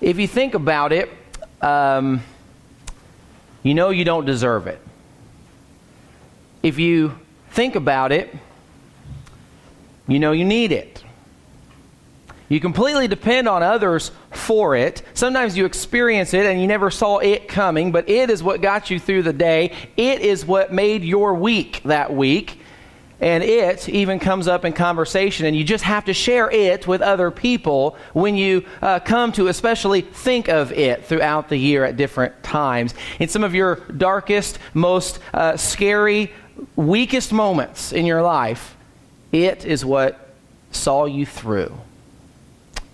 if you think about it, um, you know you don't deserve it. If you think about it, you know you need it. You completely depend on others for it. Sometimes you experience it and you never saw it coming, but it is what got you through the day. It is what made your week that week. And it even comes up in conversation, and you just have to share it with other people when you uh, come to especially think of it throughout the year at different times. In some of your darkest, most uh, scary, weakest moments in your life, it is what saw you through.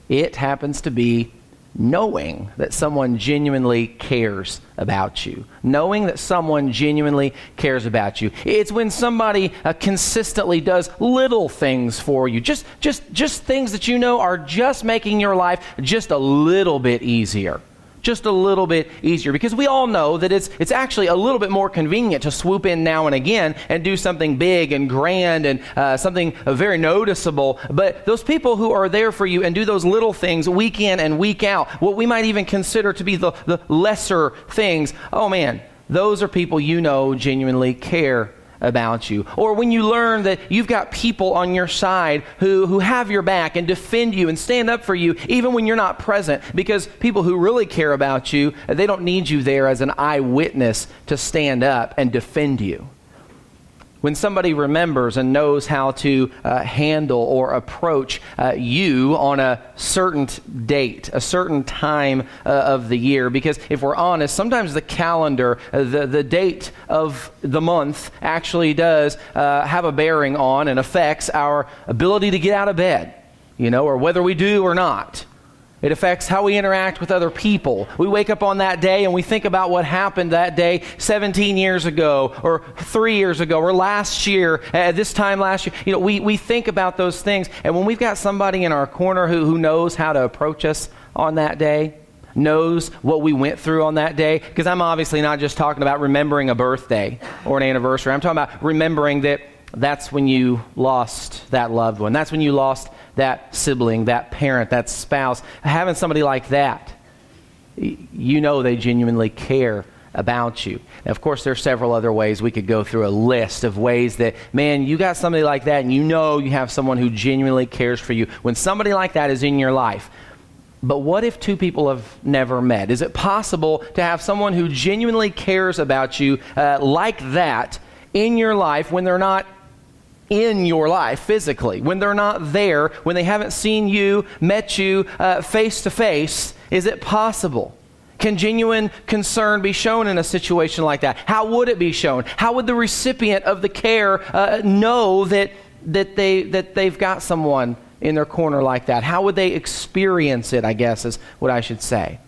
It happens to be knowing that someone genuinely cares about you. Knowing that someone genuinely cares about you. It's when somebody uh, consistently does little things for you. Just just just things that you know are just making your life just a little bit easier just a little bit easier because we all know that it's, it's actually a little bit more convenient to swoop in now and again and do something big and grand and uh, something very noticeable. But those people who are there for you and do those little things week in and week out, what we might even consider to be the, the lesser things, oh man, those are people you know genuinely care about you. Or when you learn that you've got people on your side who, who have your back and defend you and stand up for you even when you're not present. Because people who really care about you, they don't need you there as an eyewitness to stand up and defend you when somebody remembers and knows how to uh, handle or approach uh, you on a certain date, a certain time uh, of the year. Because if we're honest, sometimes the calendar, uh, the, the date of the month actually does uh, have a bearing on and affects our ability to get out of bed, you know, or whether we do or not. It affects how we interact with other people. We wake up on that day and we think about what happened that day 17 years ago, or three years ago, or last year, at this time last year. You know, we, we think about those things. And when we've got somebody in our corner who, who knows how to approach us on that day, knows what we went through on that day, because I'm obviously not just talking about remembering a birthday or an anniversary. I'm talking about remembering that that's when you lost that loved one. That's when you lost that sibling, that parent, that spouse, having somebody like that, you know they genuinely care about you. Now, of course, there are several other ways we could go through a list of ways that, man, you got somebody like that and you know you have someone who genuinely cares for you. When somebody like that is in your life, but what if two people have never met? Is it possible to have someone who genuinely cares about you uh, like that in your life when they're not in your life physically, when they're not there, when they haven't seen you, met you face to face, is it possible? Can genuine concern be shown in a situation like that? How would it be shown? How would the recipient of the care uh, know that, that, they, that they've got someone in their corner like that? How would they experience it, I guess, is what I should say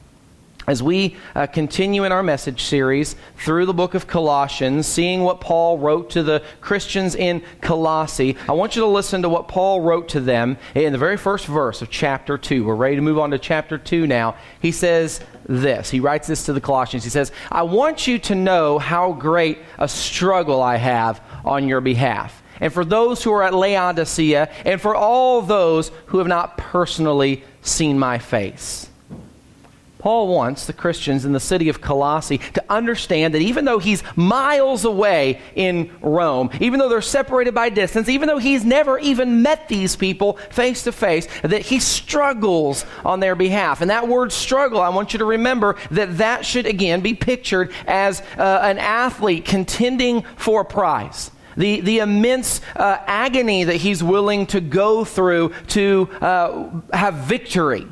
as we uh, continue in our message series through the book of Colossians, seeing what Paul wrote to the Christians in Colossae, I want you to listen to what Paul wrote to them in the very first verse of chapter 2. We're ready to move on to chapter 2 now. He says this. He writes this to the Colossians. He says, I want you to know how great a struggle I have on your behalf. And for those who are at Laodicea, and for all those who have not personally seen my face. Paul wants the Christians in the city of Colossae to understand that even though he's miles away in Rome, even though they're separated by distance, even though he's never even met these people face to face, that he struggles on their behalf. And that word struggle, I want you to remember that that should again be pictured as uh, an athlete contending for a prize the, the immense uh, agony that he's willing to go through to uh, have victory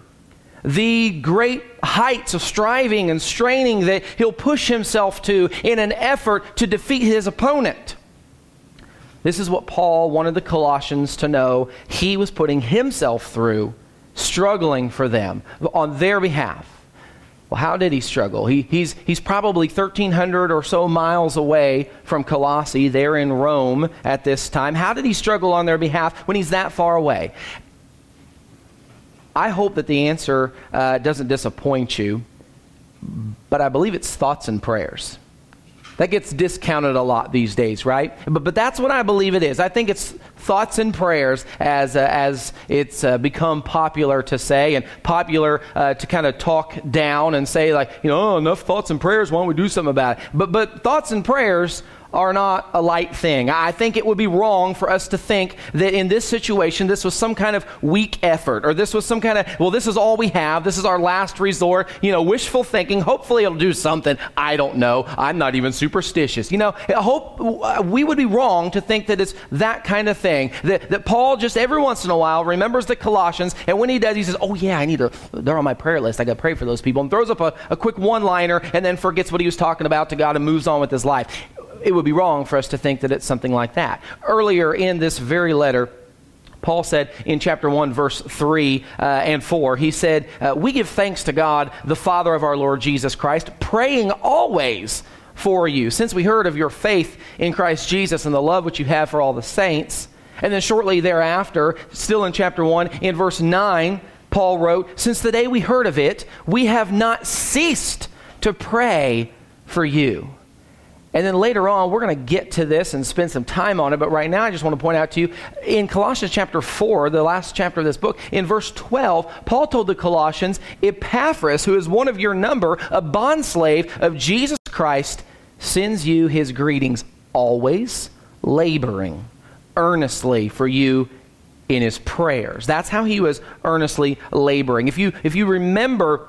the great heights of striving and straining that he'll push himself to in an effort to defeat his opponent. This is what Paul wanted the Colossians to know he was putting himself through, struggling for them on their behalf. Well, how did he struggle? He, he's, he's probably 1,300 or so miles away from Colossae, there in Rome at this time. How did he struggle on their behalf when he's that far away? I hope that the answer uh, doesn't disappoint you, but I believe it's thoughts and prayers. That gets discounted a lot these days, right? But, but that's what I believe it is. I think it's thoughts and prayers as, uh, as it's uh, become popular to say and popular uh, to kind of talk down and say, like, you know, oh, enough thoughts and prayers, why don't we do something about it? But, but thoughts and prayers are not a light thing. I think it would be wrong for us to think that in this situation, this was some kind of weak effort, or this was some kind of, well, this is all we have, this is our last resort, you know, wishful thinking. Hopefully it'll do something. I don't know. I'm not even superstitious. You know, I hope we would be wrong to think that it's that kind of thing. That, that Paul just every once in a while remembers the Colossians, and when he does, he says, oh, yeah, I need to, they're on my prayer list. I got to pray for those people, and throws up a, a quick one liner and then forgets what he was talking about to God and moves on with his life it would be wrong for us to think that it's something like that. Earlier in this very letter, Paul said in chapter 1, verse 3 uh, and 4, he said, uh, We give thanks to God, the Father of our Lord Jesus Christ, praying always for you, since we heard of your faith in Christ Jesus and the love which you have for all the saints. And then shortly thereafter, still in chapter 1, in verse 9, Paul wrote, Since the day we heard of it, we have not ceased to pray for you. And then later on, we're going to get to this and spend some time on it. But right now, I just want to point out to you in Colossians chapter 4, the last chapter of this book, in verse 12, Paul told the Colossians, Epaphras, who is one of your number, a bondslave of Jesus Christ, sends you his greetings, always laboring earnestly for you in his prayers. That's how he was earnestly laboring. If you, if you remember,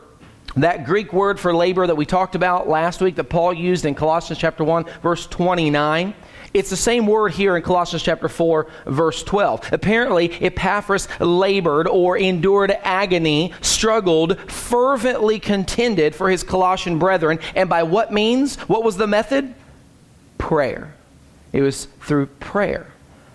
that Greek word for labor that we talked about last week that Paul used in Colossians chapter 1 verse 29 it's the same word here in Colossians chapter 4, verse 12. Apparently, Epaphras labored or endured agony, struggled, fervently contended for his Colossian brethren. And by what means? What was the method? Prayer. It was through prayer.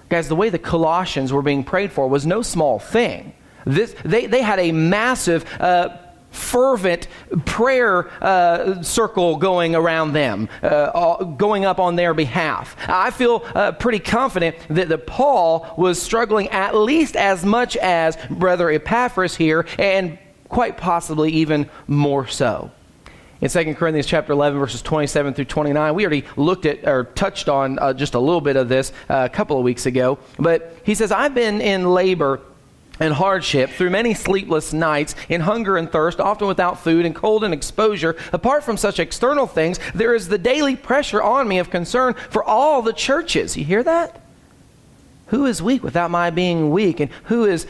Guys, the way the Colossians were being prayed for was no small thing. This, they, they had a massive uh, fervent prayer uh, circle going around them, uh, going up on their behalf. I feel uh, pretty confident that, that Paul was struggling at least as much as Brother Epaphras here, and quite possibly even more so. In 2 Corinthians chapter 11, verses 27 through 29, we already looked at or touched on uh, just a little bit of this uh, a couple of weeks ago. But he says, I've been in labor and hardship, through many sleepless nights, in hunger and thirst, often without food, and cold and exposure. Apart from such external things, there is the daily pressure on me of concern for all the churches. You hear that? Who is weak without my being weak? And who is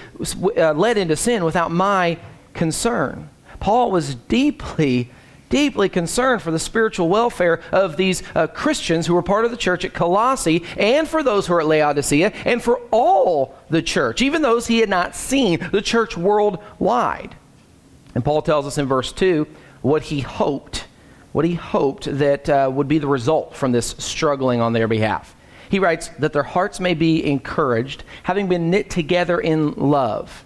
uh, led into sin without my concern? Paul was deeply deeply concerned for the spiritual welfare of these uh, Christians who were part of the church at Colossae and for those who are at Laodicea and for all the church, even those he had not seen, the church worldwide. And Paul tells us in verse 2 what he hoped, what he hoped that uh, would be the result from this struggling on their behalf. He writes that their hearts may be encouraged, having been knit together in love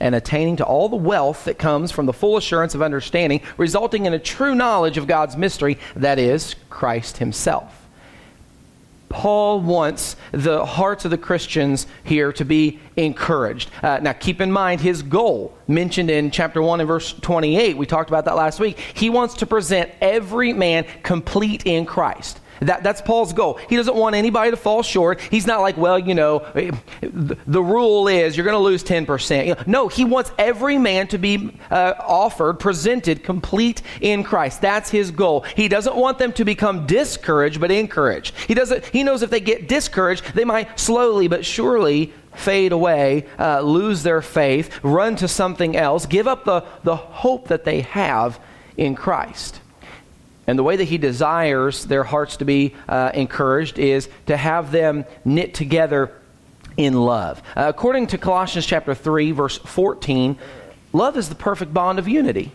and attaining to all the wealth that comes from the full assurance of understanding, resulting in a true knowledge of God's mystery, that is, Christ Himself. Paul wants the hearts of the Christians here to be encouraged. Uh, now, keep in mind his goal, mentioned in chapter 1 and verse 28. We talked about that last week. He wants to present every man complete in Christ. That, that's Paul's goal. He doesn't want anybody to fall short. He's not like, well, you know, the rule is you're going to lose 10%. You know, no, he wants every man to be uh, offered, presented, complete in Christ. That's his goal. He doesn't want them to become discouraged, but encouraged. He, doesn't, he knows if they get discouraged, they might slowly but surely fade away, uh, lose their faith, run to something else, give up the, the hope that they have in Christ. And the way that he desires their hearts to be uh, encouraged is to have them knit together in love. Uh, according to Colossians chapter 3 verse 14, love is the perfect bond of unity.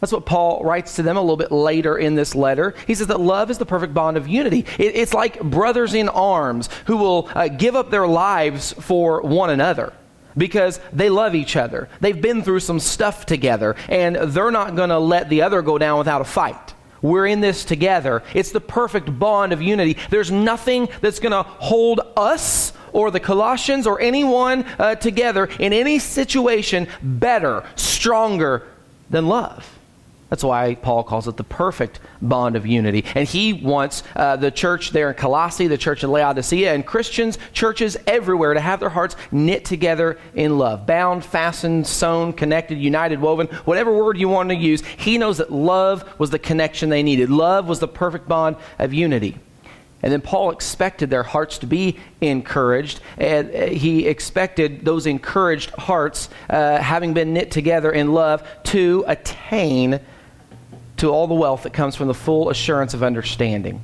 That's what Paul writes to them a little bit later in this letter. He says that love is the perfect bond of unity. It, it's like brothers in arms who will uh, give up their lives for one another because they love each other. They've been through some stuff together, and they're not going to let the other go down without a fight. We're in this together. It's the perfect bond of unity. There's nothing that's going to hold us or the Colossians or anyone uh, together in any situation better, stronger than love. That's why Paul calls it the perfect bond of unity. And he wants uh, the church there in Colossae, the church in Laodicea, and Christians, churches everywhere to have their hearts knit together in love. Bound, fastened, sewn, connected, united, woven, whatever word you want to use. He knows that love was the connection they needed. Love was the perfect bond of unity. And then Paul expected their hearts to be encouraged. And uh, he expected those encouraged hearts, uh, having been knit together in love, to attain to all the wealth that comes from the full assurance of understanding.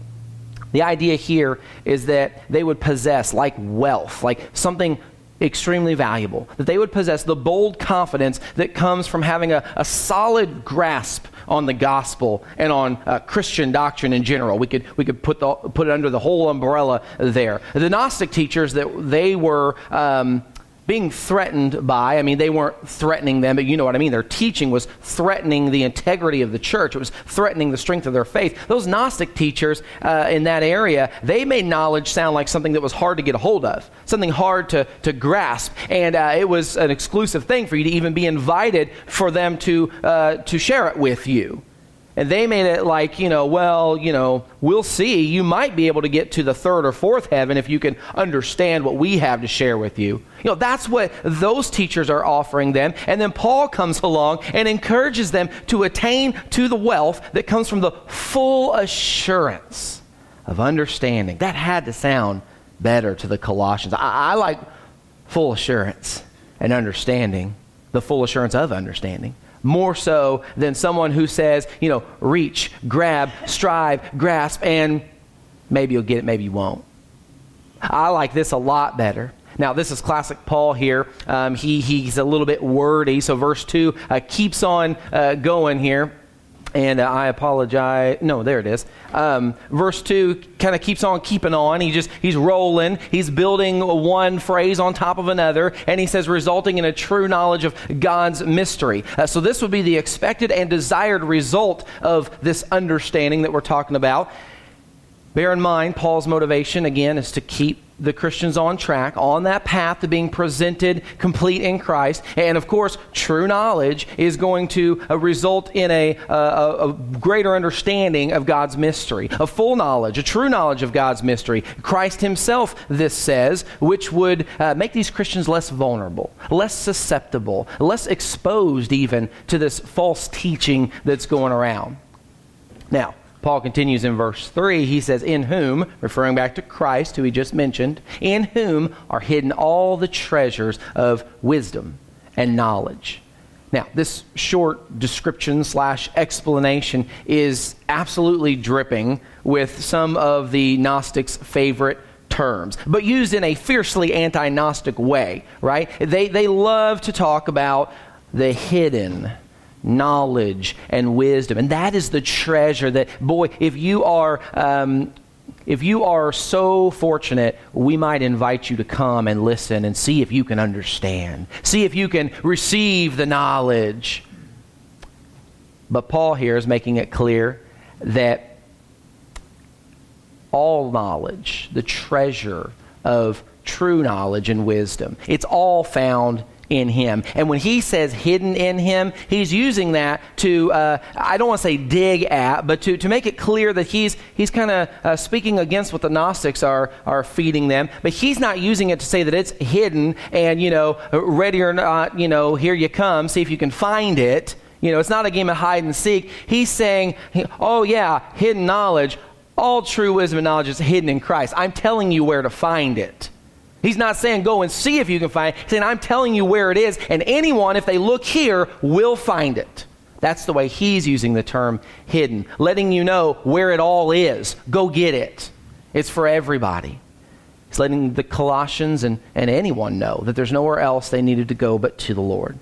The idea here is that they would possess, like wealth, like something extremely valuable, that they would possess the bold confidence that comes from having a, a solid grasp on the gospel and on uh, Christian doctrine in general. We could, we could put, the, put it under the whole umbrella there. The Gnostic teachers, that they were. Um, being threatened by, I mean, they weren't threatening them, but you know what I mean. Their teaching was threatening the integrity of the church, it was threatening the strength of their faith. Those Gnostic teachers uh, in that area, they made knowledge sound like something that was hard to get a hold of, something hard to, to grasp. And uh, it was an exclusive thing for you to even be invited for them to, uh, to share it with you. And they made it like, you know, well, you know, we'll see. You might be able to get to the third or fourth heaven if you can understand what we have to share with you. You know, that's what those teachers are offering them. And then Paul comes along and encourages them to attain to the wealth that comes from the full assurance of understanding. That had to sound better to the Colossians. I, I like full assurance and understanding, the full assurance of understanding more so than someone who says, you know, reach, grab, strive, grasp, and maybe you'll get it, maybe you won't. I like this a lot better. Now, this is classic Paul here. Um, he, he's a little bit wordy, so verse 2 uh, keeps on uh, going here and uh, I apologize. No, there it is. Um, verse two kind of keeps on keeping on. He just he's rolling. He's building one phrase on top of another, and he says, resulting in a true knowledge of God's mystery. Uh, so this would be the expected and desired result of this understanding that we're talking about. Bear in mind, Paul's motivation again is to keep the Christians on track, on that path to being presented complete in Christ. And of course, true knowledge is going to uh, result in a, a, a, greater understanding of God's mystery, a full knowledge, a true knowledge of God's mystery. Christ Himself, this says, which would uh, make these Christians less vulnerable, less susceptible, less exposed even to this false teaching that's going around. Now, Paul continues in verse 3. He says, In whom, referring back to Christ, who he just mentioned, in whom are hidden all the treasures of wisdom and knowledge. Now, this short description slash explanation is absolutely dripping with some of the Gnostics' favorite terms, but used in a fiercely anti Gnostic way, right? They, they love to talk about the hidden knowledge and wisdom. And that is the treasure that, boy, if you are. Um, if you are so fortunate, we might invite you to come and listen and see if you can understand. See if you can receive the knowledge. But Paul here is making it clear that all knowledge, the treasure of true knowledge and wisdom, it's all found in him. And when he says hidden in him, he's using that to, uh, I don't want to say dig at, but to, to make it clear that he's, he's kind of uh, speaking against what the Gnostics are, are feeding them. But he's not using it to say that it's hidden and, you know, ready or not, you know, here you come, see if you can find it. You know, it's not a game of hide and seek. He's saying, oh, yeah, hidden knowledge. All true wisdom and knowledge is hidden in Christ. I'm telling you where to find it. He's not saying go and see if you can find it. He's saying, I'm telling you where it is, and anyone, if they look here, will find it. That's the way he's using the term hidden, letting you know where it all is. Go get it. It's for everybody. He's letting the Colossians and, and anyone know that there's nowhere else they needed to go but to the Lord.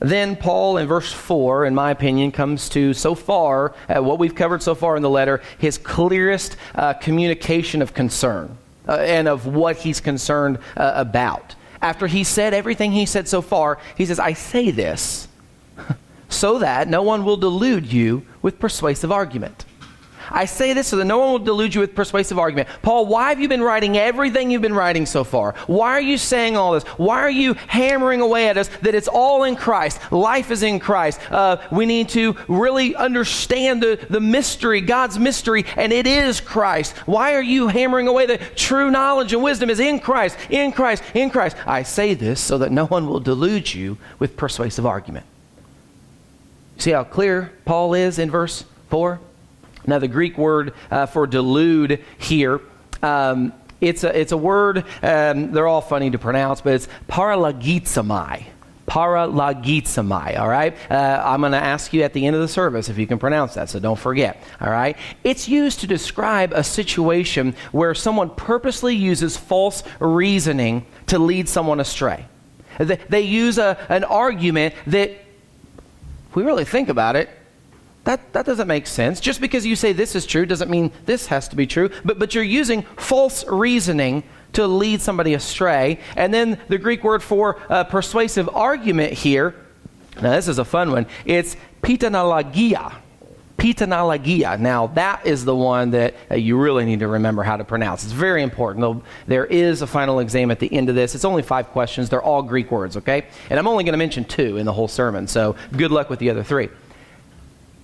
Then Paul, in verse 4, in my opinion, comes to so far, uh, what we've covered so far in the letter, his clearest uh, communication of concern uh, and of what he's concerned uh, about. After he said everything he said so far, he says, I say this so that no one will delude you with persuasive argument. I say this so that no one will delude you with persuasive argument. Paul, why have you been writing everything you've been writing so far? Why are you saying all this? Why are you hammering away at us that it's all in Christ? Life is in Christ. Uh, we need to really understand the, the mystery, God's mystery, and it is Christ. Why are you hammering away that true knowledge and wisdom is in Christ, in Christ, in Christ? I say this so that no one will delude you with persuasive argument. See how clear Paul is in verse 4? Now, the Greek word uh, for delude here, um, it's, a, it's a word, um, they're all funny to pronounce, but it's paralogizomai. Paralogizomai, all right? Uh, I'm going to ask you at the end of the service if you can pronounce that, so don't forget, all right? It's used to describe a situation where someone purposely uses false reasoning to lead someone astray. They, they use a, an argument that, if we really think about it, that, that doesn't make sense. Just because you say this is true doesn't mean this has to be true, but, but you're using false reasoning to lead somebody astray. And then the Greek word for uh, persuasive argument here, now this is a fun one, it's pithanologia. Pithanologia. Now, that is the one that uh, you really need to remember how to pronounce. It's very important. Though There is a final exam at the end of this. It's only five questions. They're all Greek words, okay? And I'm only going to mention two in the whole sermon, so good luck with the other three.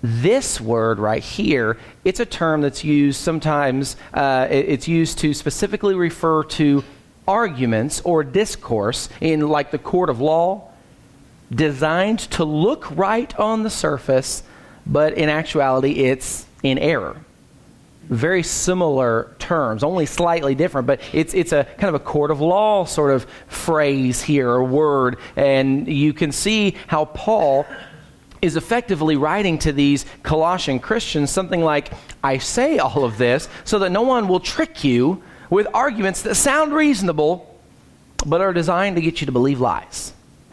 This word right here, it's a term that's used sometimes, uh, it's used to specifically refer to arguments or discourse in like the court of law designed to look right on the surface, but in actuality it's in error. Very similar terms, only slightly different, but it's, it's a kind of a court of law sort of phrase here or word. And you can see how Paul is effectively writing to these Colossian Christians something like, I say all of this so that no one will trick you with arguments that sound reasonable but are designed to get you to believe lies.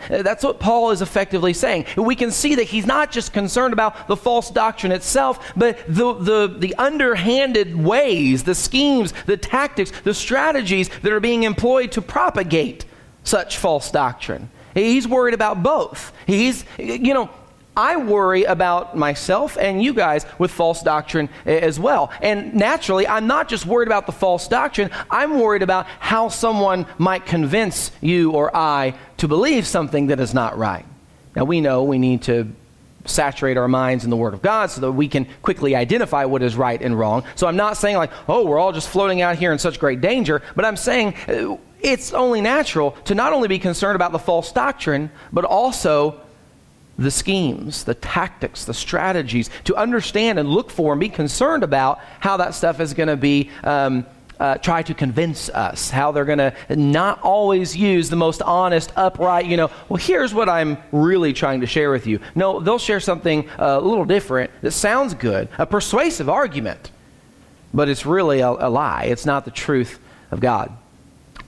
That's what Paul is effectively saying. We can see that he's not just concerned about the false doctrine itself, but the, the, the underhanded ways, the schemes, the tactics, the strategies that are being employed to propagate such false doctrine. He's worried about both. He's, you know, I worry about myself and you guys with false doctrine as well. And naturally, I'm not just worried about the false doctrine, I'm worried about how someone might convince you or I to believe something that is not right. Now, we know we need to saturate our minds in the Word of God so that we can quickly identify what is right and wrong. So I'm not saying, like, oh, we're all just floating out here in such great danger, but I'm saying uh, it's only natural to not only be concerned about the false doctrine, but also the schemes, the tactics, the strategies, to understand and look for and be concerned about how that stuff is going to be. Um, uh, try to convince us, how they're going to not always use the most honest, upright, you know, well, here's what I'm really trying to share with you. No, they'll share something uh, a little different that sounds good, a persuasive argument, but it's really a, a lie. It's not the truth of God.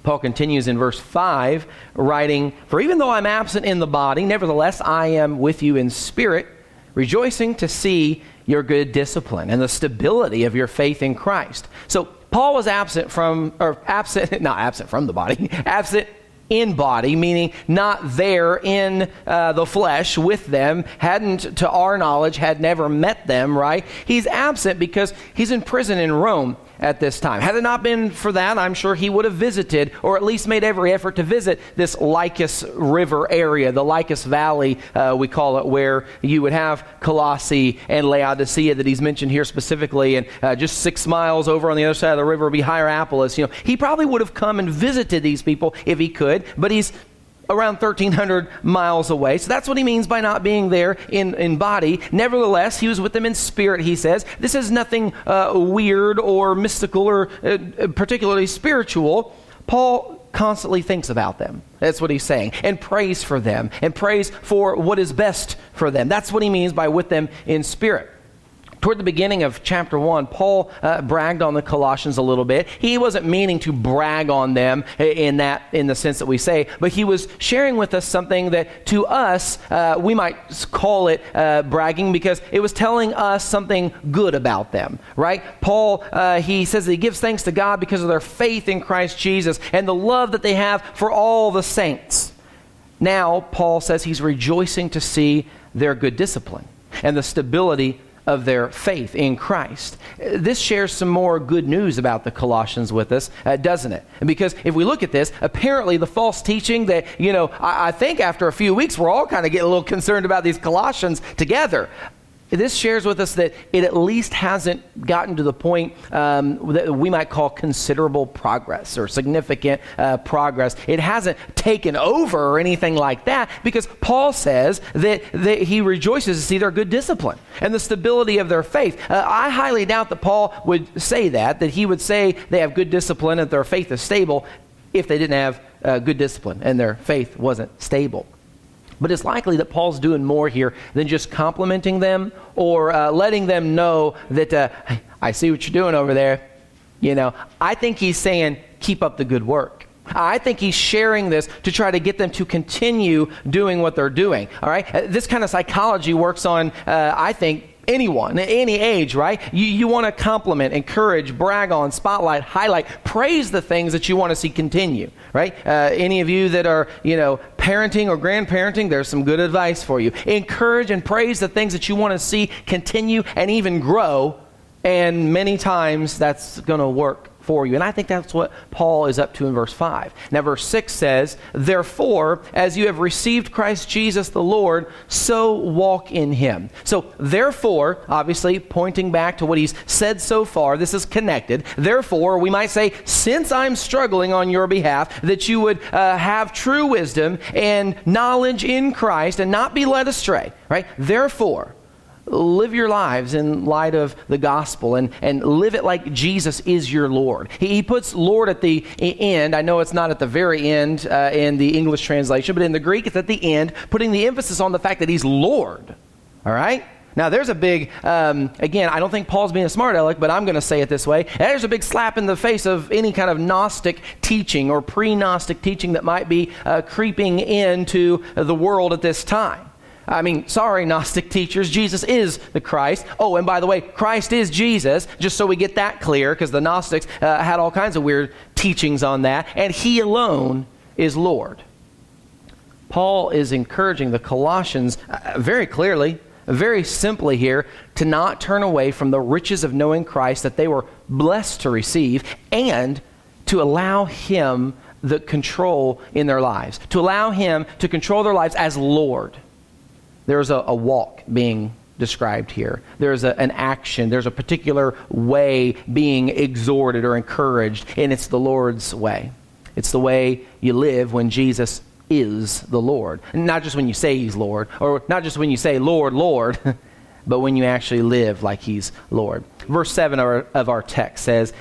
Paul continues in verse 5, writing, For even though I'm absent in the body, nevertheless I am with you in spirit, rejoicing to see your good discipline and the stability of your faith in Christ. So Paul was absent from, or absent, not absent from the body, absent in body, meaning not there in uh, the flesh with them, hadn't, to our knowledge, had never met them, right? He's absent because he's in prison in Rome at this time. Had it not been for that, I'm sure he would have visited, or at least made every effort to visit this Lycus River area, the Lycus Valley, uh, we call it, where you would have Colossae and Laodicea that he's mentioned here specifically, and uh, just six miles over on the other side of the river would be Hierapolis. You know, he probably would have come and visited these people if he could, but he's around 1,300 miles away. So that's what he means by not being there in, in body. Nevertheless, he was with them in spirit, he says. This is nothing uh, weird or mystical or uh, particularly spiritual. Paul constantly thinks about them. That's what he's saying. And prays for them and prays for what is best for them. That's what he means by with them in spirit. Toward the beginning of chapter 1, Paul uh, bragged on the Colossians a little bit. He wasn't meaning to brag on them in that in the sense that we say, but he was sharing with us something that to us uh, we might call it uh, bragging because it was telling us something good about them, right? Paul uh, he says that he gives thanks to God because of their faith in Christ Jesus and the love that they have for all the saints. Now, Paul says he's rejoicing to see their good discipline and the stability of their faith in Christ. This shares some more good news about the Colossians with us, uh, doesn't it? Because if we look at this, apparently the false teaching that, you know, I, I think after a few weeks we're all kind of getting a little concerned about these Colossians together this shares with us that it at least hasn't gotten to the point um, that we might call considerable progress or significant uh, progress. It hasn't taken over or anything like that because Paul says that, that he rejoices to see their good discipline and the stability of their faith. Uh, I highly doubt that Paul would say that, that he would say they have good discipline and their faith is stable if they didn't have uh, good discipline and their faith wasn't stable. But it's likely that Paul's doing more here than just complimenting them or uh, letting them know that, uh, I see what you're doing over there. You know, I think he's saying, keep up the good work. I think he's sharing this to try to get them to continue doing what they're doing. All right? Uh, this kind of psychology works on, uh, I think, anyone, at any age, right? You, you want to compliment, encourage, brag on, spotlight, highlight, praise the things that you want to see continue, right? Uh, any of you that are, you know, parenting or grandparenting, there's some good advice for you. Encourage and praise the things that you want to see continue and even grow, and many times that's going to work for you. And I think that's what Paul is up to in verse 5. Now, verse 6 says, Therefore, as you have received Christ Jesus the Lord, so walk in him. So, therefore, obviously pointing back to what he's said so far, this is connected. Therefore, we might say, Since I'm struggling on your behalf, that you would uh, have true wisdom and knowledge in Christ and not be led astray, right? Therefore, live your lives in light of the gospel and, and live it like Jesus is your Lord. He, he puts Lord at the end. I know it's not at the very end uh, in the English translation, but in the Greek it's at the end, putting the emphasis on the fact that He's Lord. All right? Now, there's a big, um, again, I don't think Paul's being a smart aleck, but I'm going to say it this way. There's a big slap in the face of any kind of Gnostic teaching or pre Gnostic teaching that might be uh, creeping into the world at this time. I mean, sorry, Gnostic teachers, Jesus is the Christ. Oh, and by the way, Christ is Jesus, just so we get that clear, because the Gnostics uh, had all kinds of weird teachings on that, and He alone is Lord. Paul is encouraging the Colossians uh, very clearly, very simply here, to not turn away from the riches of knowing Christ that they were blessed to receive and to allow Him the control in their lives, to allow Him to control their lives as Lord. There's a, a walk being described here. There's a, an action, there's a particular way being exhorted or encouraged, and it's the Lord's way. It's the way you live when Jesus is the Lord. Not just when you say He's Lord, or not just when you say, Lord, Lord, but when you actually live like He's Lord. Verse 7 of our, of our text says,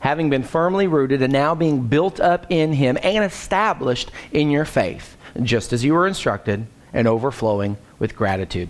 Having been firmly rooted and now being built up in Him and established in your faith, just as you were instructed, and overflowing with gratitude.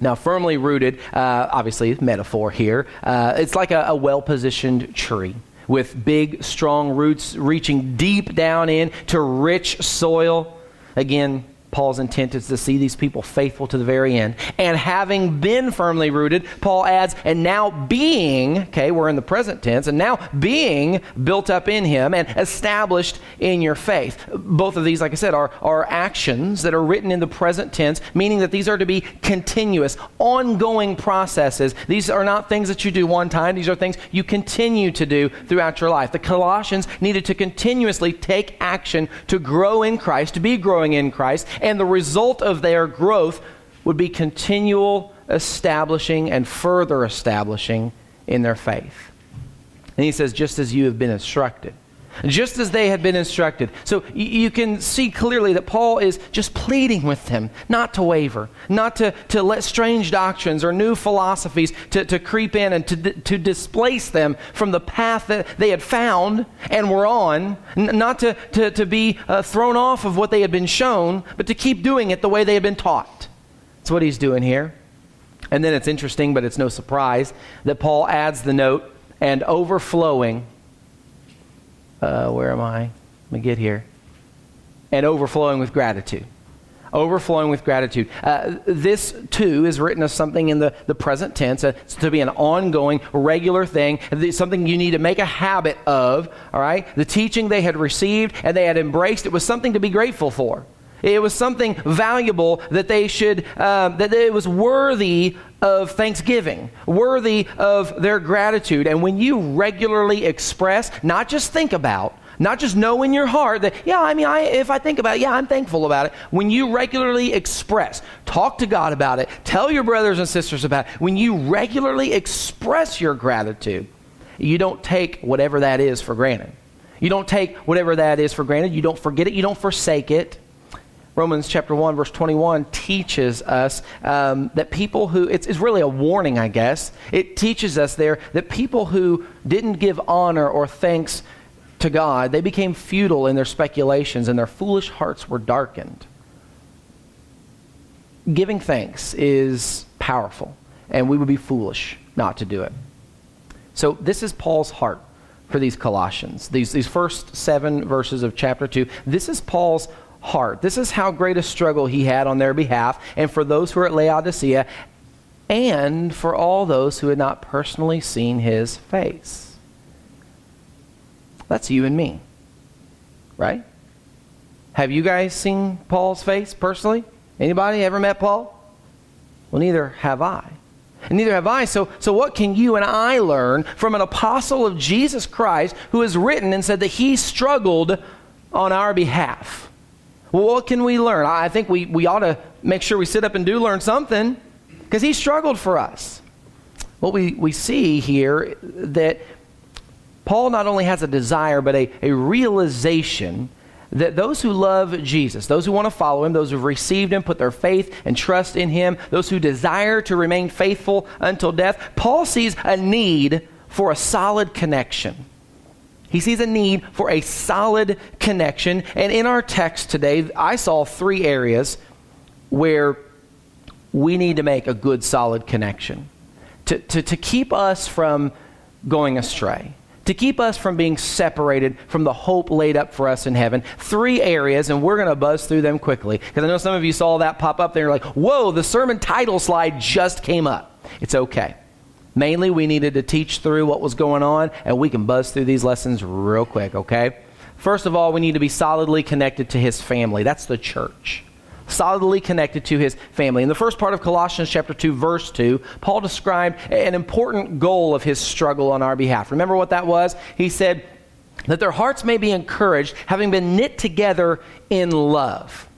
Now, firmly rooted, uh, obviously, metaphor here. Uh, it's like a, a well positioned tree with big, strong roots reaching deep down into rich soil. Again, Paul's intent is to see these people faithful to the very end. And having been firmly rooted, Paul adds, and now being, okay, we're in the present tense, and now being built up in him and established in your faith. Both of these, like I said, are, are actions that are written in the present tense, meaning that these are to be continuous, ongoing processes. These are not things that you do one time, these are things you continue to do throughout your life. The Colossians needed to continuously take action to grow in Christ, to be growing in Christ and the result of their growth would be continual establishing and further establishing in their faith. And he says, just as you have been instructed. Just as they had been instructed. So you can see clearly that Paul is just pleading with them not to waver, not to, to let strange doctrines or new philosophies to, to creep in and to, to displace them from the path that they had found and were on, not to, to, to be uh, thrown off of what they had been shown, but to keep doing it the way they had been taught. That's what he's doing here. And then it's interesting, but it's no surprise, that Paul adds the note, and overflowing uh, where am I? Let me get here. And overflowing with gratitude. Overflowing with gratitude. Uh, this, too, is written as something in the, the present tense. Uh, it's to be an ongoing, regular thing, something you need to make a habit of, all right? The teaching they had received and they had embraced, it was something to be grateful for. It was something valuable that they should, uh, that it was worthy of thanksgiving, worthy of their gratitude. And when you regularly express, not just think about, not just know in your heart that, yeah, I mean, I, if I think about it, yeah, I'm thankful about it. When you regularly express, talk to God about it, tell your brothers and sisters about it, when you regularly express your gratitude, you don't take whatever that is for granted. You don't take whatever that is for granted. You don't forget it. You don't forsake it. Romans chapter 1, verse 21 teaches us um, that people who, it's, it's really a warning, I guess. It teaches us there that people who didn't give honor or thanks to God, they became futile in their speculations and their foolish hearts were darkened. Giving thanks is powerful, and we would be foolish not to do it. So, this is Paul's heart for these Colossians. These, these first seven verses of chapter 2. This is Paul's heart. This is how great a struggle he had on their behalf, and for those who are at Laodicea, and for all those who had not personally seen his face. That's you and me, right? Have you guys seen Paul's face personally? Anybody ever met Paul? Well, neither have I. And neither have I. So, so what can you and I learn from an apostle of Jesus Christ who has written and said that he struggled on our behalf? Well, what can we learn? I think we, we ought to make sure we sit up and do learn something because he struggled for us. What we, we see here that Paul not only has a desire, but a, a realization that those who love Jesus, those who want to follow him, those who've received him, put their faith and trust in him, those who desire to remain faithful until death, Paul sees a need for a solid connection. He sees a need for a solid connection. And in our text today, I saw three areas where we need to make a good, solid connection to, to, to keep us from going astray to keep us from being separated from the hope laid up for us in heaven. Three areas, and we're going to buzz through them quickly because I know some of you saw that pop up there. Like, whoa, the sermon title slide just came up. It's okay. Mainly, we needed to teach through what was going on, and we can buzz through these lessons real quick, okay? First of all, we need to be solidly connected to his family. That's the church. Solidly connected to his family. In the first part of Colossians chapter 2, verse 2, Paul described an important goal of his struggle on our behalf. Remember what that was? He said, that their hearts may be encouraged, having been knit together in love.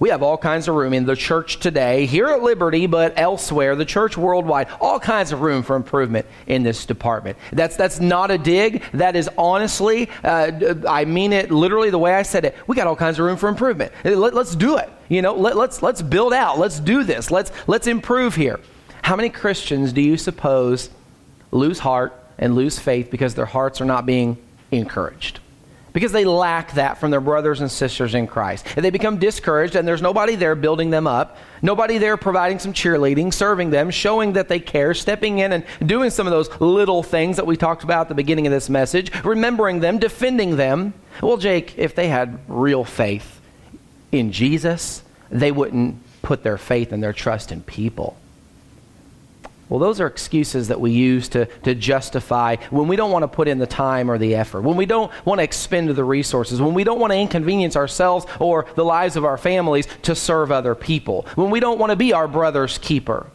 We have all kinds of room in the church today, here at Liberty, but elsewhere, the church worldwide, all kinds of room for improvement in this department. That's, that's not a dig. That is honestly, uh, I mean it literally the way I said it. We got all kinds of room for improvement. Let, us do it. You know, let, let's, let's build out. Let's do this. Let's, let's improve here. How many Christians do you suppose lose heart and lose faith because their hearts are not being encouraged? Because they lack that from their brothers and sisters in Christ. And they become discouraged, and there's nobody there building them up, nobody there providing some cheerleading, serving them, showing that they care, stepping in and doing some of those little things that we talked about at the beginning of this message, remembering them, defending them. Well, Jake, if they had real faith in Jesus, they wouldn't put their faith and their trust in people. Well, those are excuses that we use to, to justify when we don't want to put in the time or the effort, when we don't want to expend the resources, when we don't want to inconvenience ourselves or the lives of our families to serve other people, when we don't want to be our brother's keeper.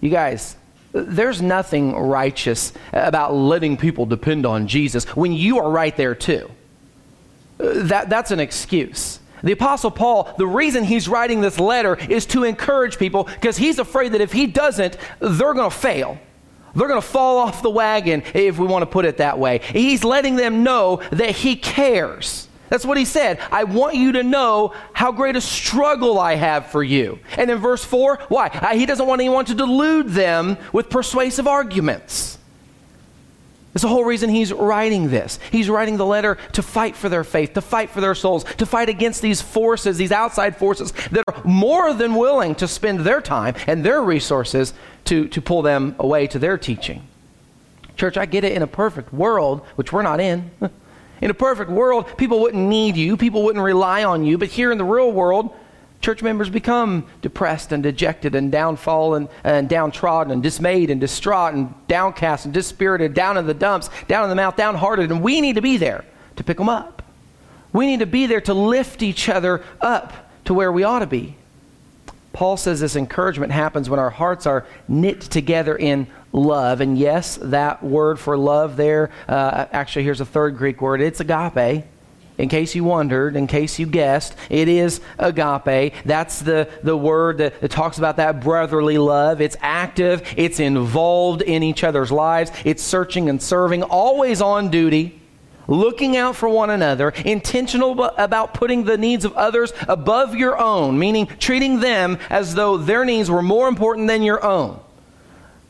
You guys, there's nothing righteous about letting people depend on Jesus when you are right there too. That, that's an excuse. The Apostle Paul, the reason he's writing this letter is to encourage people because he's afraid that if he doesn't, they're going to fail. They're going to fall off the wagon, if we want to put it that way. He's letting them know that he cares. That's what he said. I want you to know how great a struggle I have for you. And in verse 4, why? He doesn't want anyone to delude them with persuasive arguments. That's the whole reason he's writing this. He's writing the letter to fight for their faith, to fight for their souls, to fight against these forces, these outside forces that are more than willing to spend their time and their resources to, to pull them away to their teaching. Church, I get it in a perfect world, which we're not in. In a perfect world, people wouldn't need you, people wouldn't rely on you, but here in the real world, church members become depressed and dejected and downfall and, and downtrodden and dismayed and distraught and downcast and dispirited, down in the dumps, down in the mouth, downhearted, and we need to be there to pick them up. We need to be there to lift each other up to where we ought to be. Paul says this encouragement happens when our hearts are knit together in love. And yes, that word for love there, uh, actually, here's a third Greek word it's agape. In case you wondered, in case you guessed, it is agape. That's the, the word that, that talks about that brotherly love. It's active, it's involved in each other's lives, it's searching and serving, always on duty looking out for one another, intentional about putting the needs of others above your own, meaning treating them as though their needs were more important than your own.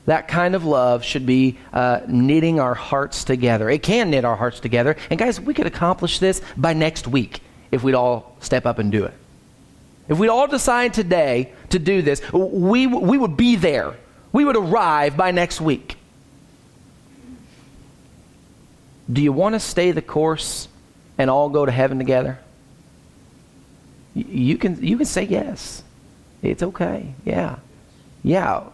That kind of love should be uh, knitting our hearts together. It can knit our hearts together. And guys, we could accomplish this by next week if we'd all step up and do it. If we'd all decide today to do this, we, we would be there. We would arrive by next week. Do you want to stay the course and all go to heaven together? You can, you can say yes. It's okay. Yeah. Yeah.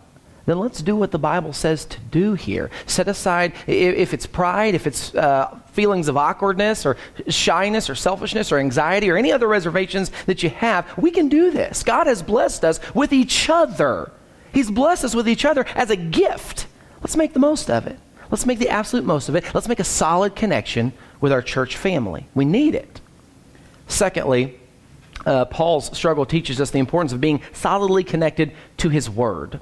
Then let's do what the Bible says to do here. Set aside, if it's pride, if it's uh, feelings of awkwardness or shyness or selfishness or anxiety or any other reservations that you have, we can do this. God has blessed us with each other. He's blessed us with each other as a gift. Let's make the most of it. Let's make the absolute most of it. Let's make a solid connection with our church family. We need it. Secondly, uh, Paul's struggle teaches us the importance of being solidly connected to his word.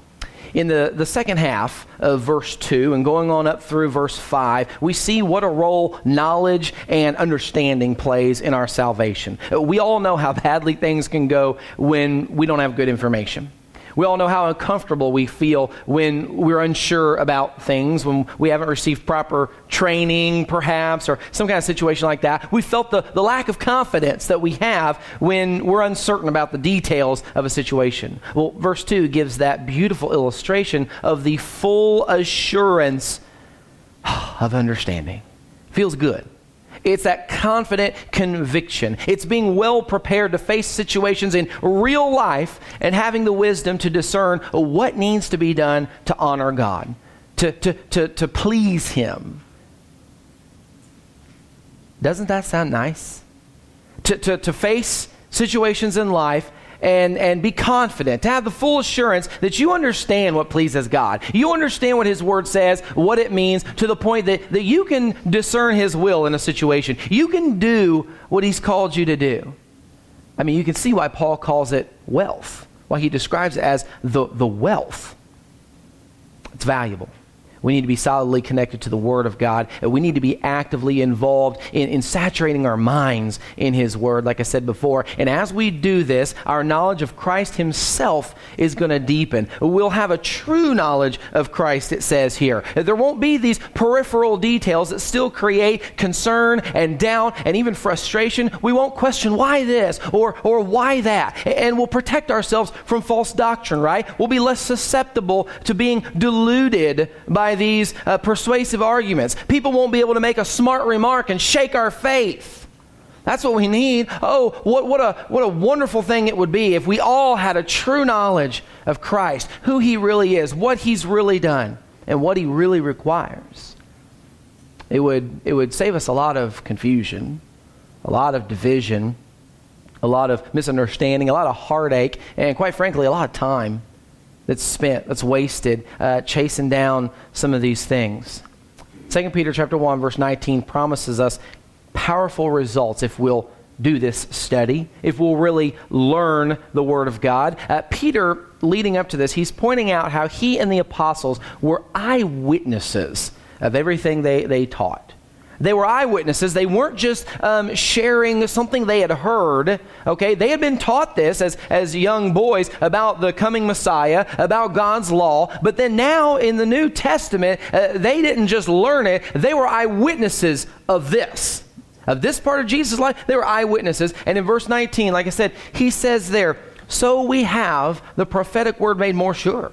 In the, the second half of verse 2 and going on up through verse 5, we see what a role knowledge and understanding plays in our salvation. We all know how badly things can go when we don't have good information. We all know how uncomfortable we feel when we're unsure about things, when we haven't received proper training, perhaps, or some kind of situation like that. We felt the, the lack of confidence that we have when we're uncertain about the details of a situation. Well, verse 2 gives that beautiful illustration of the full assurance of understanding. Feels good. It's that confident conviction. It's being well prepared to face situations in real life and having the wisdom to discern what needs to be done to honor God, to, to, to, to please Him. Doesn't that sound nice? To, to, to face situations in life and, and be confident, to have the full assurance that you understand what pleases God. You understand what His Word says, what it means, to the point that, that you can discern His will in a situation. You can do what He's called you to do. I mean, you can see why Paul calls it wealth, why he describes it as the, the wealth. It's valuable. We need to be solidly connected to the Word of God. We need to be actively involved in, in saturating our minds in His Word, like I said before. And as we do this, our knowledge of Christ Himself is going to deepen. We'll have a true knowledge of Christ, it says here. There won't be these peripheral details that still create concern and doubt and even frustration. We won't question why this or, or why that. And we'll protect ourselves from false doctrine, right? We'll be less susceptible to being deluded by these uh, persuasive arguments. People won't be able to make a smart remark and shake our faith. That's what we need. Oh, what, what, a, what a wonderful thing it would be if we all had a true knowledge of Christ, who He really is, what He's really done, and what He really requires. It would, it would save us a lot of confusion, a lot of division, a lot of misunderstanding, a lot of heartache, and quite frankly, a lot of time that's spent, that's wasted, uh, chasing down some of these things. 2 Peter chapter 1, verse 19 promises us powerful results if we'll do this study, if we'll really learn the Word of God. Uh, Peter, leading up to this, he's pointing out how he and the apostles were eyewitnesses of everything they, they taught. They were eyewitnesses. They weren't just um, sharing something they had heard. Okay, they had been taught this as, as young boys about the coming Messiah, about God's law. But then now in the New Testament, uh, they didn't just learn it, they were eyewitnesses of this. Of this part of Jesus' life, they were eyewitnesses. And in verse 19, like I said, he says there, So we have the prophetic word made more sure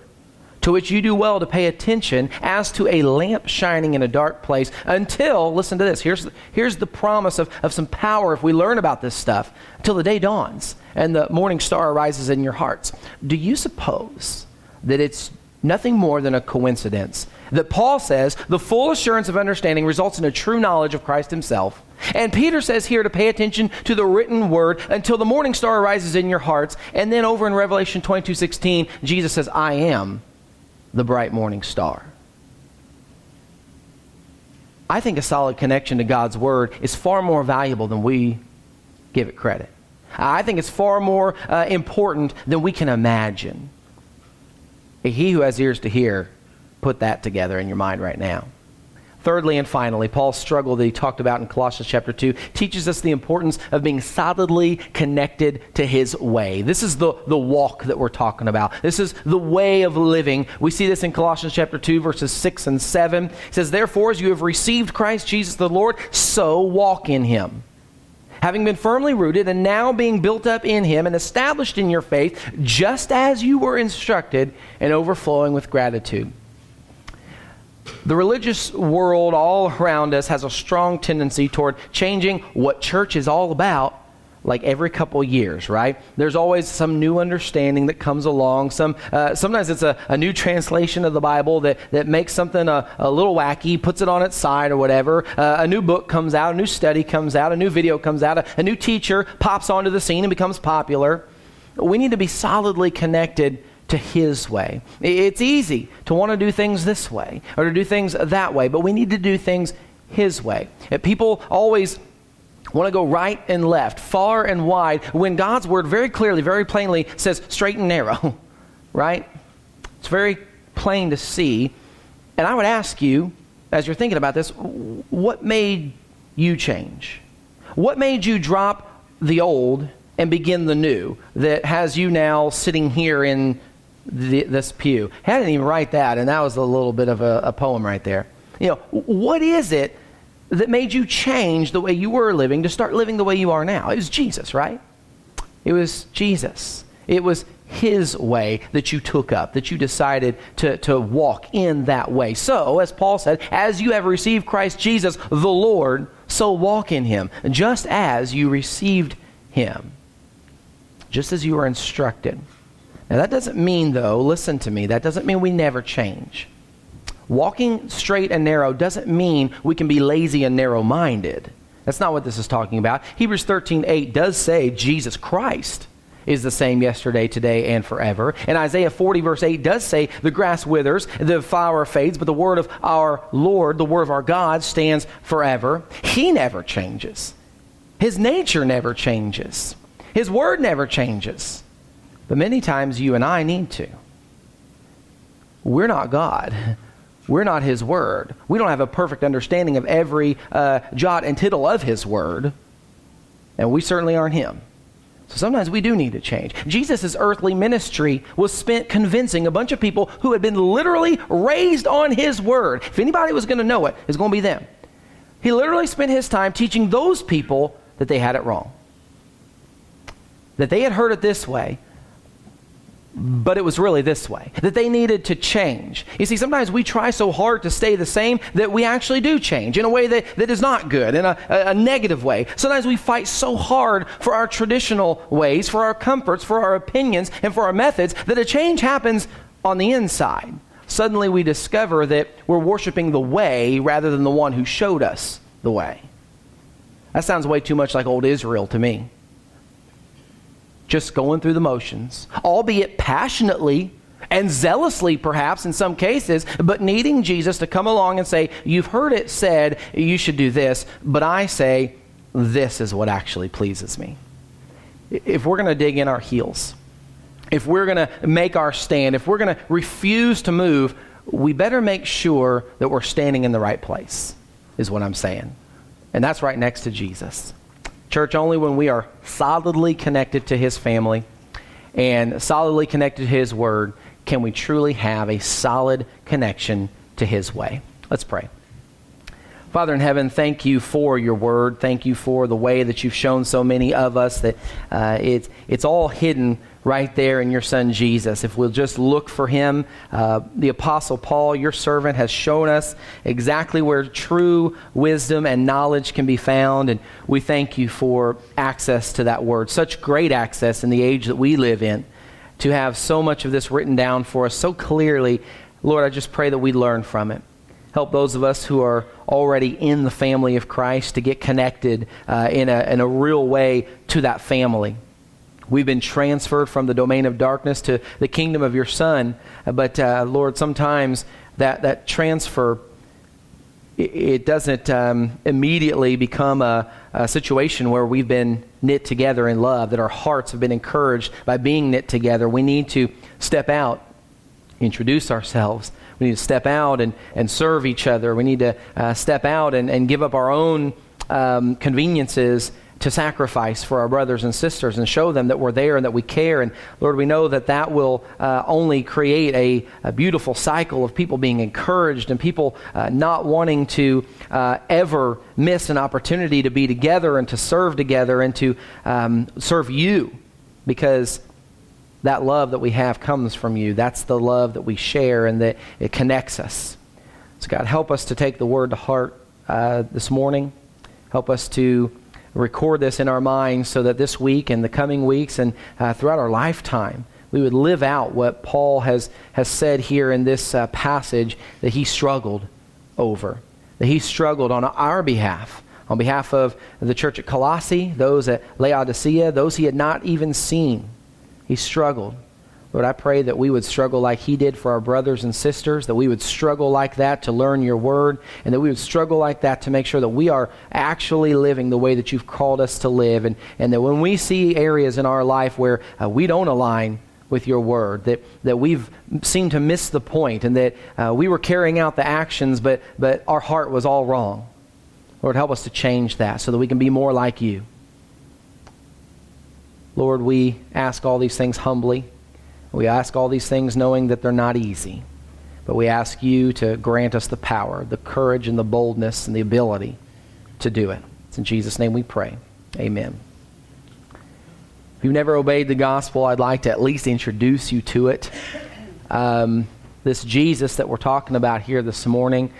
to which you do well to pay attention as to a lamp shining in a dark place until, listen to this, here's, here's the promise of, of some power if we learn about this stuff, until the day dawns and the morning star arises in your hearts. Do you suppose that it's nothing more than a coincidence that Paul says the full assurance of understanding results in a true knowledge of Christ himself. And Peter says here to pay attention to the written word until the morning star arises in your hearts. And then over in Revelation 22 16, Jesus says, I am the bright morning star. I think a solid connection to God's word is far more valuable than we give it credit. I think it's far more uh, important than we can imagine. He who has ears to hear, put that together in your mind right now. Thirdly and finally, Paul's struggle that he talked about in Colossians chapter 2 teaches us the importance of being solidly connected to his way. This is the, the walk that we're talking about. This is the way of living. We see this in Colossians chapter 2, verses 6 and 7. It says, Therefore, as you have received Christ Jesus the Lord, so walk in him having been firmly rooted and now being built up in him and established in your faith, just as you were instructed, and overflowing with gratitude. The religious world all around us has a strong tendency toward changing what church is all about like every couple years, right? There's always some new understanding that comes along. Some uh, sometimes it's a, a, new translation of the Bible that, that makes something a, a little wacky, puts it on its side or whatever. Uh, a new book comes out, a new study comes out, a new video comes out, a, a new teacher pops onto the scene and becomes popular. We need to be solidly connected to His way. It's easy to want to do things this way or to do things that way, but we need to do things His way. Uh, people always want to go right and left, far and wide, when God's Word very clearly, very plainly says straight and narrow, right? It's very plain to see. And I would ask you, as you're thinking about this, what made you change? What made you drop the old and begin the new that has you now sitting here in the, this pew. I didn't even write that, and that was a little bit of a, a poem right there. You know, what is it that made you change the way you were living to start living the way you are now? It was Jesus, right? It was Jesus. It was his way that you took up, that you decided to, to walk in that way. So, as Paul said, as you have received Christ Jesus, the Lord, so walk in him, just as you received him, just as you were instructed. Now, that doesn't mean, though, listen to me, that doesn't mean we never change. Walking straight and narrow doesn't mean we can be lazy and narrow minded. That's not what this is talking about. Hebrews 13 8 does say Jesus Christ is the same yesterday, today, and forever. And Isaiah 40, verse 8 does say, The grass withers, the flower fades, but the word of our Lord, the word of our God, stands forever. He never changes, His nature never changes, His word never changes. But many times you and I need to. We're not God. We're not His Word. We don't have a perfect understanding of every uh, jot and tittle of His Word. And we certainly aren't Him. So sometimes we do need to change. Jesus' earthly ministry was spent convincing a bunch of people who had been literally raised on His Word. If anybody was going to know it, it's going to be them. He literally spent his time teaching those people that they had it wrong. That they had heard it this way, but it was really this way that they needed to change. You see, sometimes we try so hard to stay the same that we actually do change in a way that, that is not good, in a, a, a negative way. Sometimes we fight so hard for our traditional ways, for our comforts, for our opinions, and for our methods that a change happens on the inside. Suddenly we discover that we're worshiping the way rather than the one who showed us the way. That sounds way too much like old Israel to me just going through the motions, albeit passionately and zealously, perhaps in some cases, but needing Jesus to come along and say, You've heard it said you should do this, but I say, This is what actually pleases me. If we're going to dig in our heels, if we're going to make our stand, if we're going to refuse to move, we better make sure that we're standing in the right place, is what I'm saying. And that's right next to Jesus. Church, only when we are solidly connected to His family and solidly connected to His Word can we truly have a solid connection to His way. Let's pray. Father in heaven, thank you for your word. Thank you for the way that you've shown so many of us that uh, it's, it's all hidden right there in your son Jesus. If we'll just look for him, uh, the Apostle Paul, your servant, has shown us exactly where true wisdom and knowledge can be found. And we thank you for access to that word. Such great access in the age that we live in to have so much of this written down for us so clearly Lord, I just pray that we learn from it. Help those of us who are already in the family of Christ to get connected uh, in, a, in a real way to that family. We've been transferred from the domain of darkness to the kingdom of your Son. But, uh, Lord, sometimes that, that transfer, it, it doesn't um, immediately become a, a situation where we've been knit together in love, that our hearts have been encouraged by being knit together. We need to step out, introduce ourselves, we need to step out and, and serve each other. We need to uh, step out and, and give up our own um, conveniences to sacrifice for our brothers and sisters and show them that we're there and that we care. And Lord, we know that that will uh, only create a, a, beautiful cycle of people being encouraged and people uh, not wanting to uh, ever miss an opportunity to be together and to serve together and to um, serve you because that love that we have comes from you. That's the love that we share and that it connects us. So, God, help us to take the word to heart uh, this morning. Help us to record this in our minds so that this week and the coming weeks and uh, throughout our lifetime, we would live out what Paul has, has said here in this uh, passage that he struggled over, that he struggled on our behalf on behalf of the church at Colossae, those at Laodicea, those he had not even seen. He struggled. Lord, I pray that we would struggle like he did for our brothers and sisters, that we would struggle like that to learn your word, and that we would struggle like that to make sure that we are actually living the way that you've called us to live, and, and that when we see areas in our life where uh, we don't align with your word, that, that we've seemed to miss the point, and that uh, we were carrying out the actions, but, but our heart was all wrong. Lord, help us to change that so that we can be more like you. Lord, we ask all these things humbly. We ask all these things knowing that they're not easy. But we ask you to grant us the power, the courage, and the boldness and the ability to do it. It's in Jesus' name we pray. Amen. If you've never obeyed the gospel, I'd like to at least introduce you to it. Um, this Jesus that we're talking about here this morning,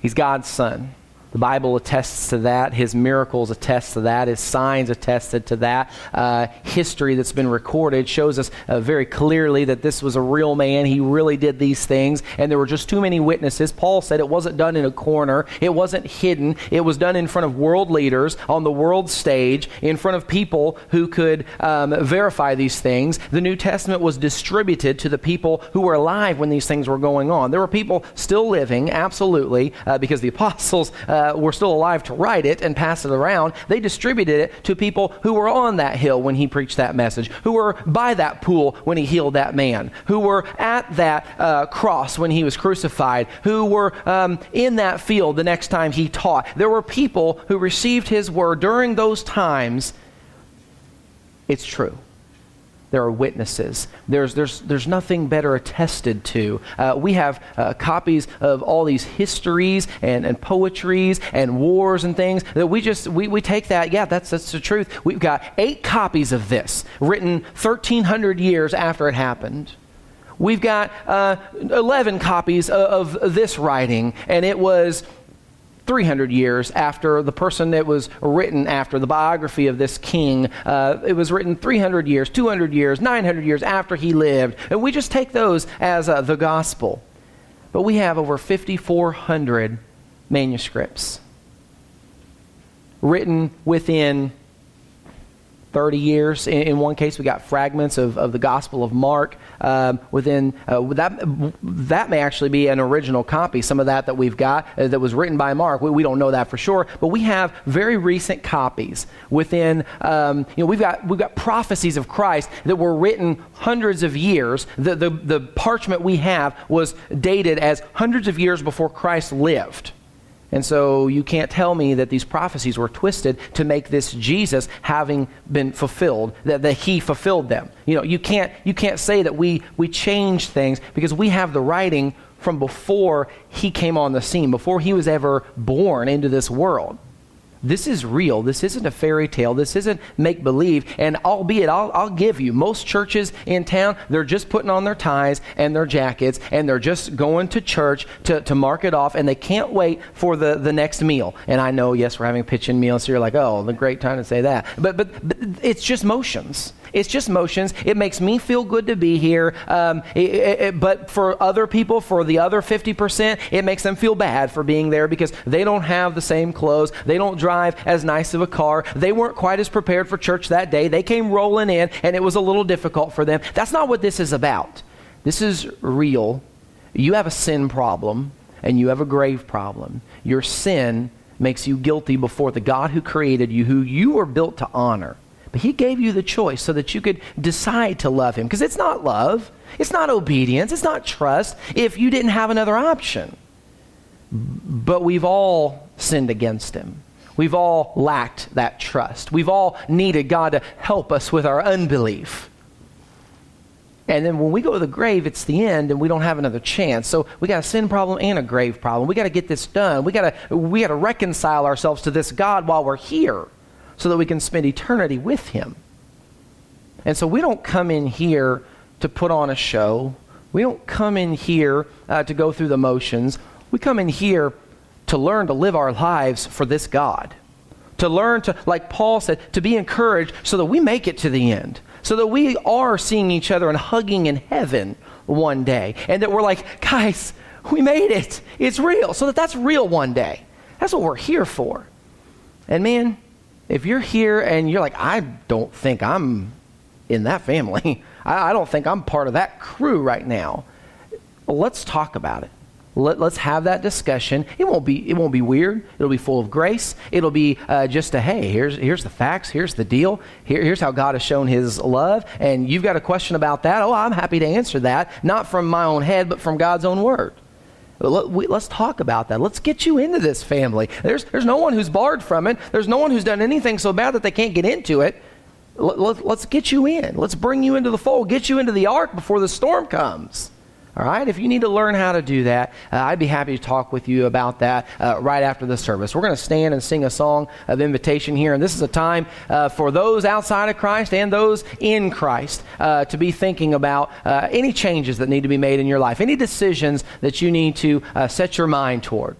he's God's son. The Bible attests to that. His miracles attest to that. His signs attested to that. Uh, history that's been recorded shows us uh, very clearly that this was a real man. He really did these things, and there were just too many witnesses. Paul said it wasn't done in a corner, it wasn't hidden. It was done in front of world leaders on the world stage, in front of people who could um, verify these things. The New Testament was distributed to the people who were alive when these things were going on. There were people still living, absolutely, uh, because the apostles uh, uh, were still alive to write it and pass it around, they distributed it to people who were on that hill when he preached that message, who were by that pool when he healed that man, who were at that uh, cross when he was crucified, who were um, in that field the next time he taught. There were people who received his word during those times. It's true there are witnesses. There's, there's, there's nothing better attested to. Uh, we have uh, copies of all these histories and, and poetries and wars and things that we just, we, we take that, yeah, that's, that's the truth. We've got eight copies of this written 1,300 years after it happened. We've got uh, 11 copies of, of this writing, and it was 300 years after the person that was written after the biography of this king. Uh, it was written 300 years, 200 years, 900 years after he lived. And we just take those as uh, the gospel. But we have over 5,400 manuscripts written within 30 years. In, in, one case, we got fragments of, of the Gospel of Mark. Um, within uh, that, that may actually be an original copy. Some of that that we've got uh, that was written by Mark, we, we, don't know that for sure. But we have very recent copies within. Um, you know, we've got we've got prophecies of Christ that were written hundreds of years. The, the the parchment we have was dated as hundreds of years before Christ lived. And so you can't tell me that these prophecies were twisted to make this Jesus having been fulfilled, that, that he fulfilled them. You know, you can't, you can't say that we, we changed things because we have the writing from before he came on the scene, before he was ever born into this world this is real. This isn't a fairy tale. This isn't make believe. And albeit, I'll, I'll give you, most churches in town, they're just putting on their ties and their jackets and they're just going to church to, to mark it off and they can't wait for the, the next meal. And I know, yes, we're having a pitch-in meal, so you're like, oh, the great time to say that. But, but, but it's just motions. It's just motions. It makes me feel good to be here. Um, it, it, it, but for other people, for the other 50%, it makes them feel bad for being there because they don't have the same clothes. They don't drive as nice of a car. They weren't quite as prepared for church that day. They came rolling in, and it was a little difficult for them. That's not what this is about. This is real. You have a sin problem, and you have a grave problem. Your sin makes you guilty before the God who created you, who you were built to honor. But He gave you the choice so that you could decide to love Him. Because it's not love, it's not obedience, it's not trust if you didn't have another option. But we've all sinned against Him. We've all lacked that trust. We've all needed God to help us with our unbelief. And then when we go to the grave, it's the end, and we don't have another chance. So we got a sin problem and a grave problem. We got to get this done. We got to we got to reconcile ourselves to this God while we're here, so that we can spend eternity with Him. And so we don't come in here to put on a show. We don't come in here uh, to go through the motions. We come in here to learn to live our lives for this God. To learn to, like Paul said, to be encouraged so that we make it to the end so that we are seeing each other and hugging in heaven one day. And that we're like, guys, we made it. It's real. So that that's real one day. That's what we're here for. And man, if you're here and you're like, I don't think I'm in that family, I, I don't think I'm part of that crew right now, let's talk about it. Let, us have that discussion. It won't be it won't be weird. It'll be full of grace. It'll be uh, just a hey, here's here's the facts. Here's the deal. Here, here's how God has shown His love. And you've got a question about that. Oh, I'm happy to answer that. Not from my own head, but from God's own word. Let's talk about that. Let's get you into this family. There's there's no one who's barred from it. There's no one who's done anything so bad that they can't get into it. Let, let's get you in. Let's bring you into the fold. Get you into the ark before the storm comes. All right? If you need to learn how to do that, uh, I'd be happy to talk with you about that uh, right after the service. We're going to stand and sing a song of invitation here. And this is a time uh, for those outside of Christ and those in Christ uh, to be thinking about uh, any changes that need to be made in your life, any decisions that you need to uh, set your mind toward.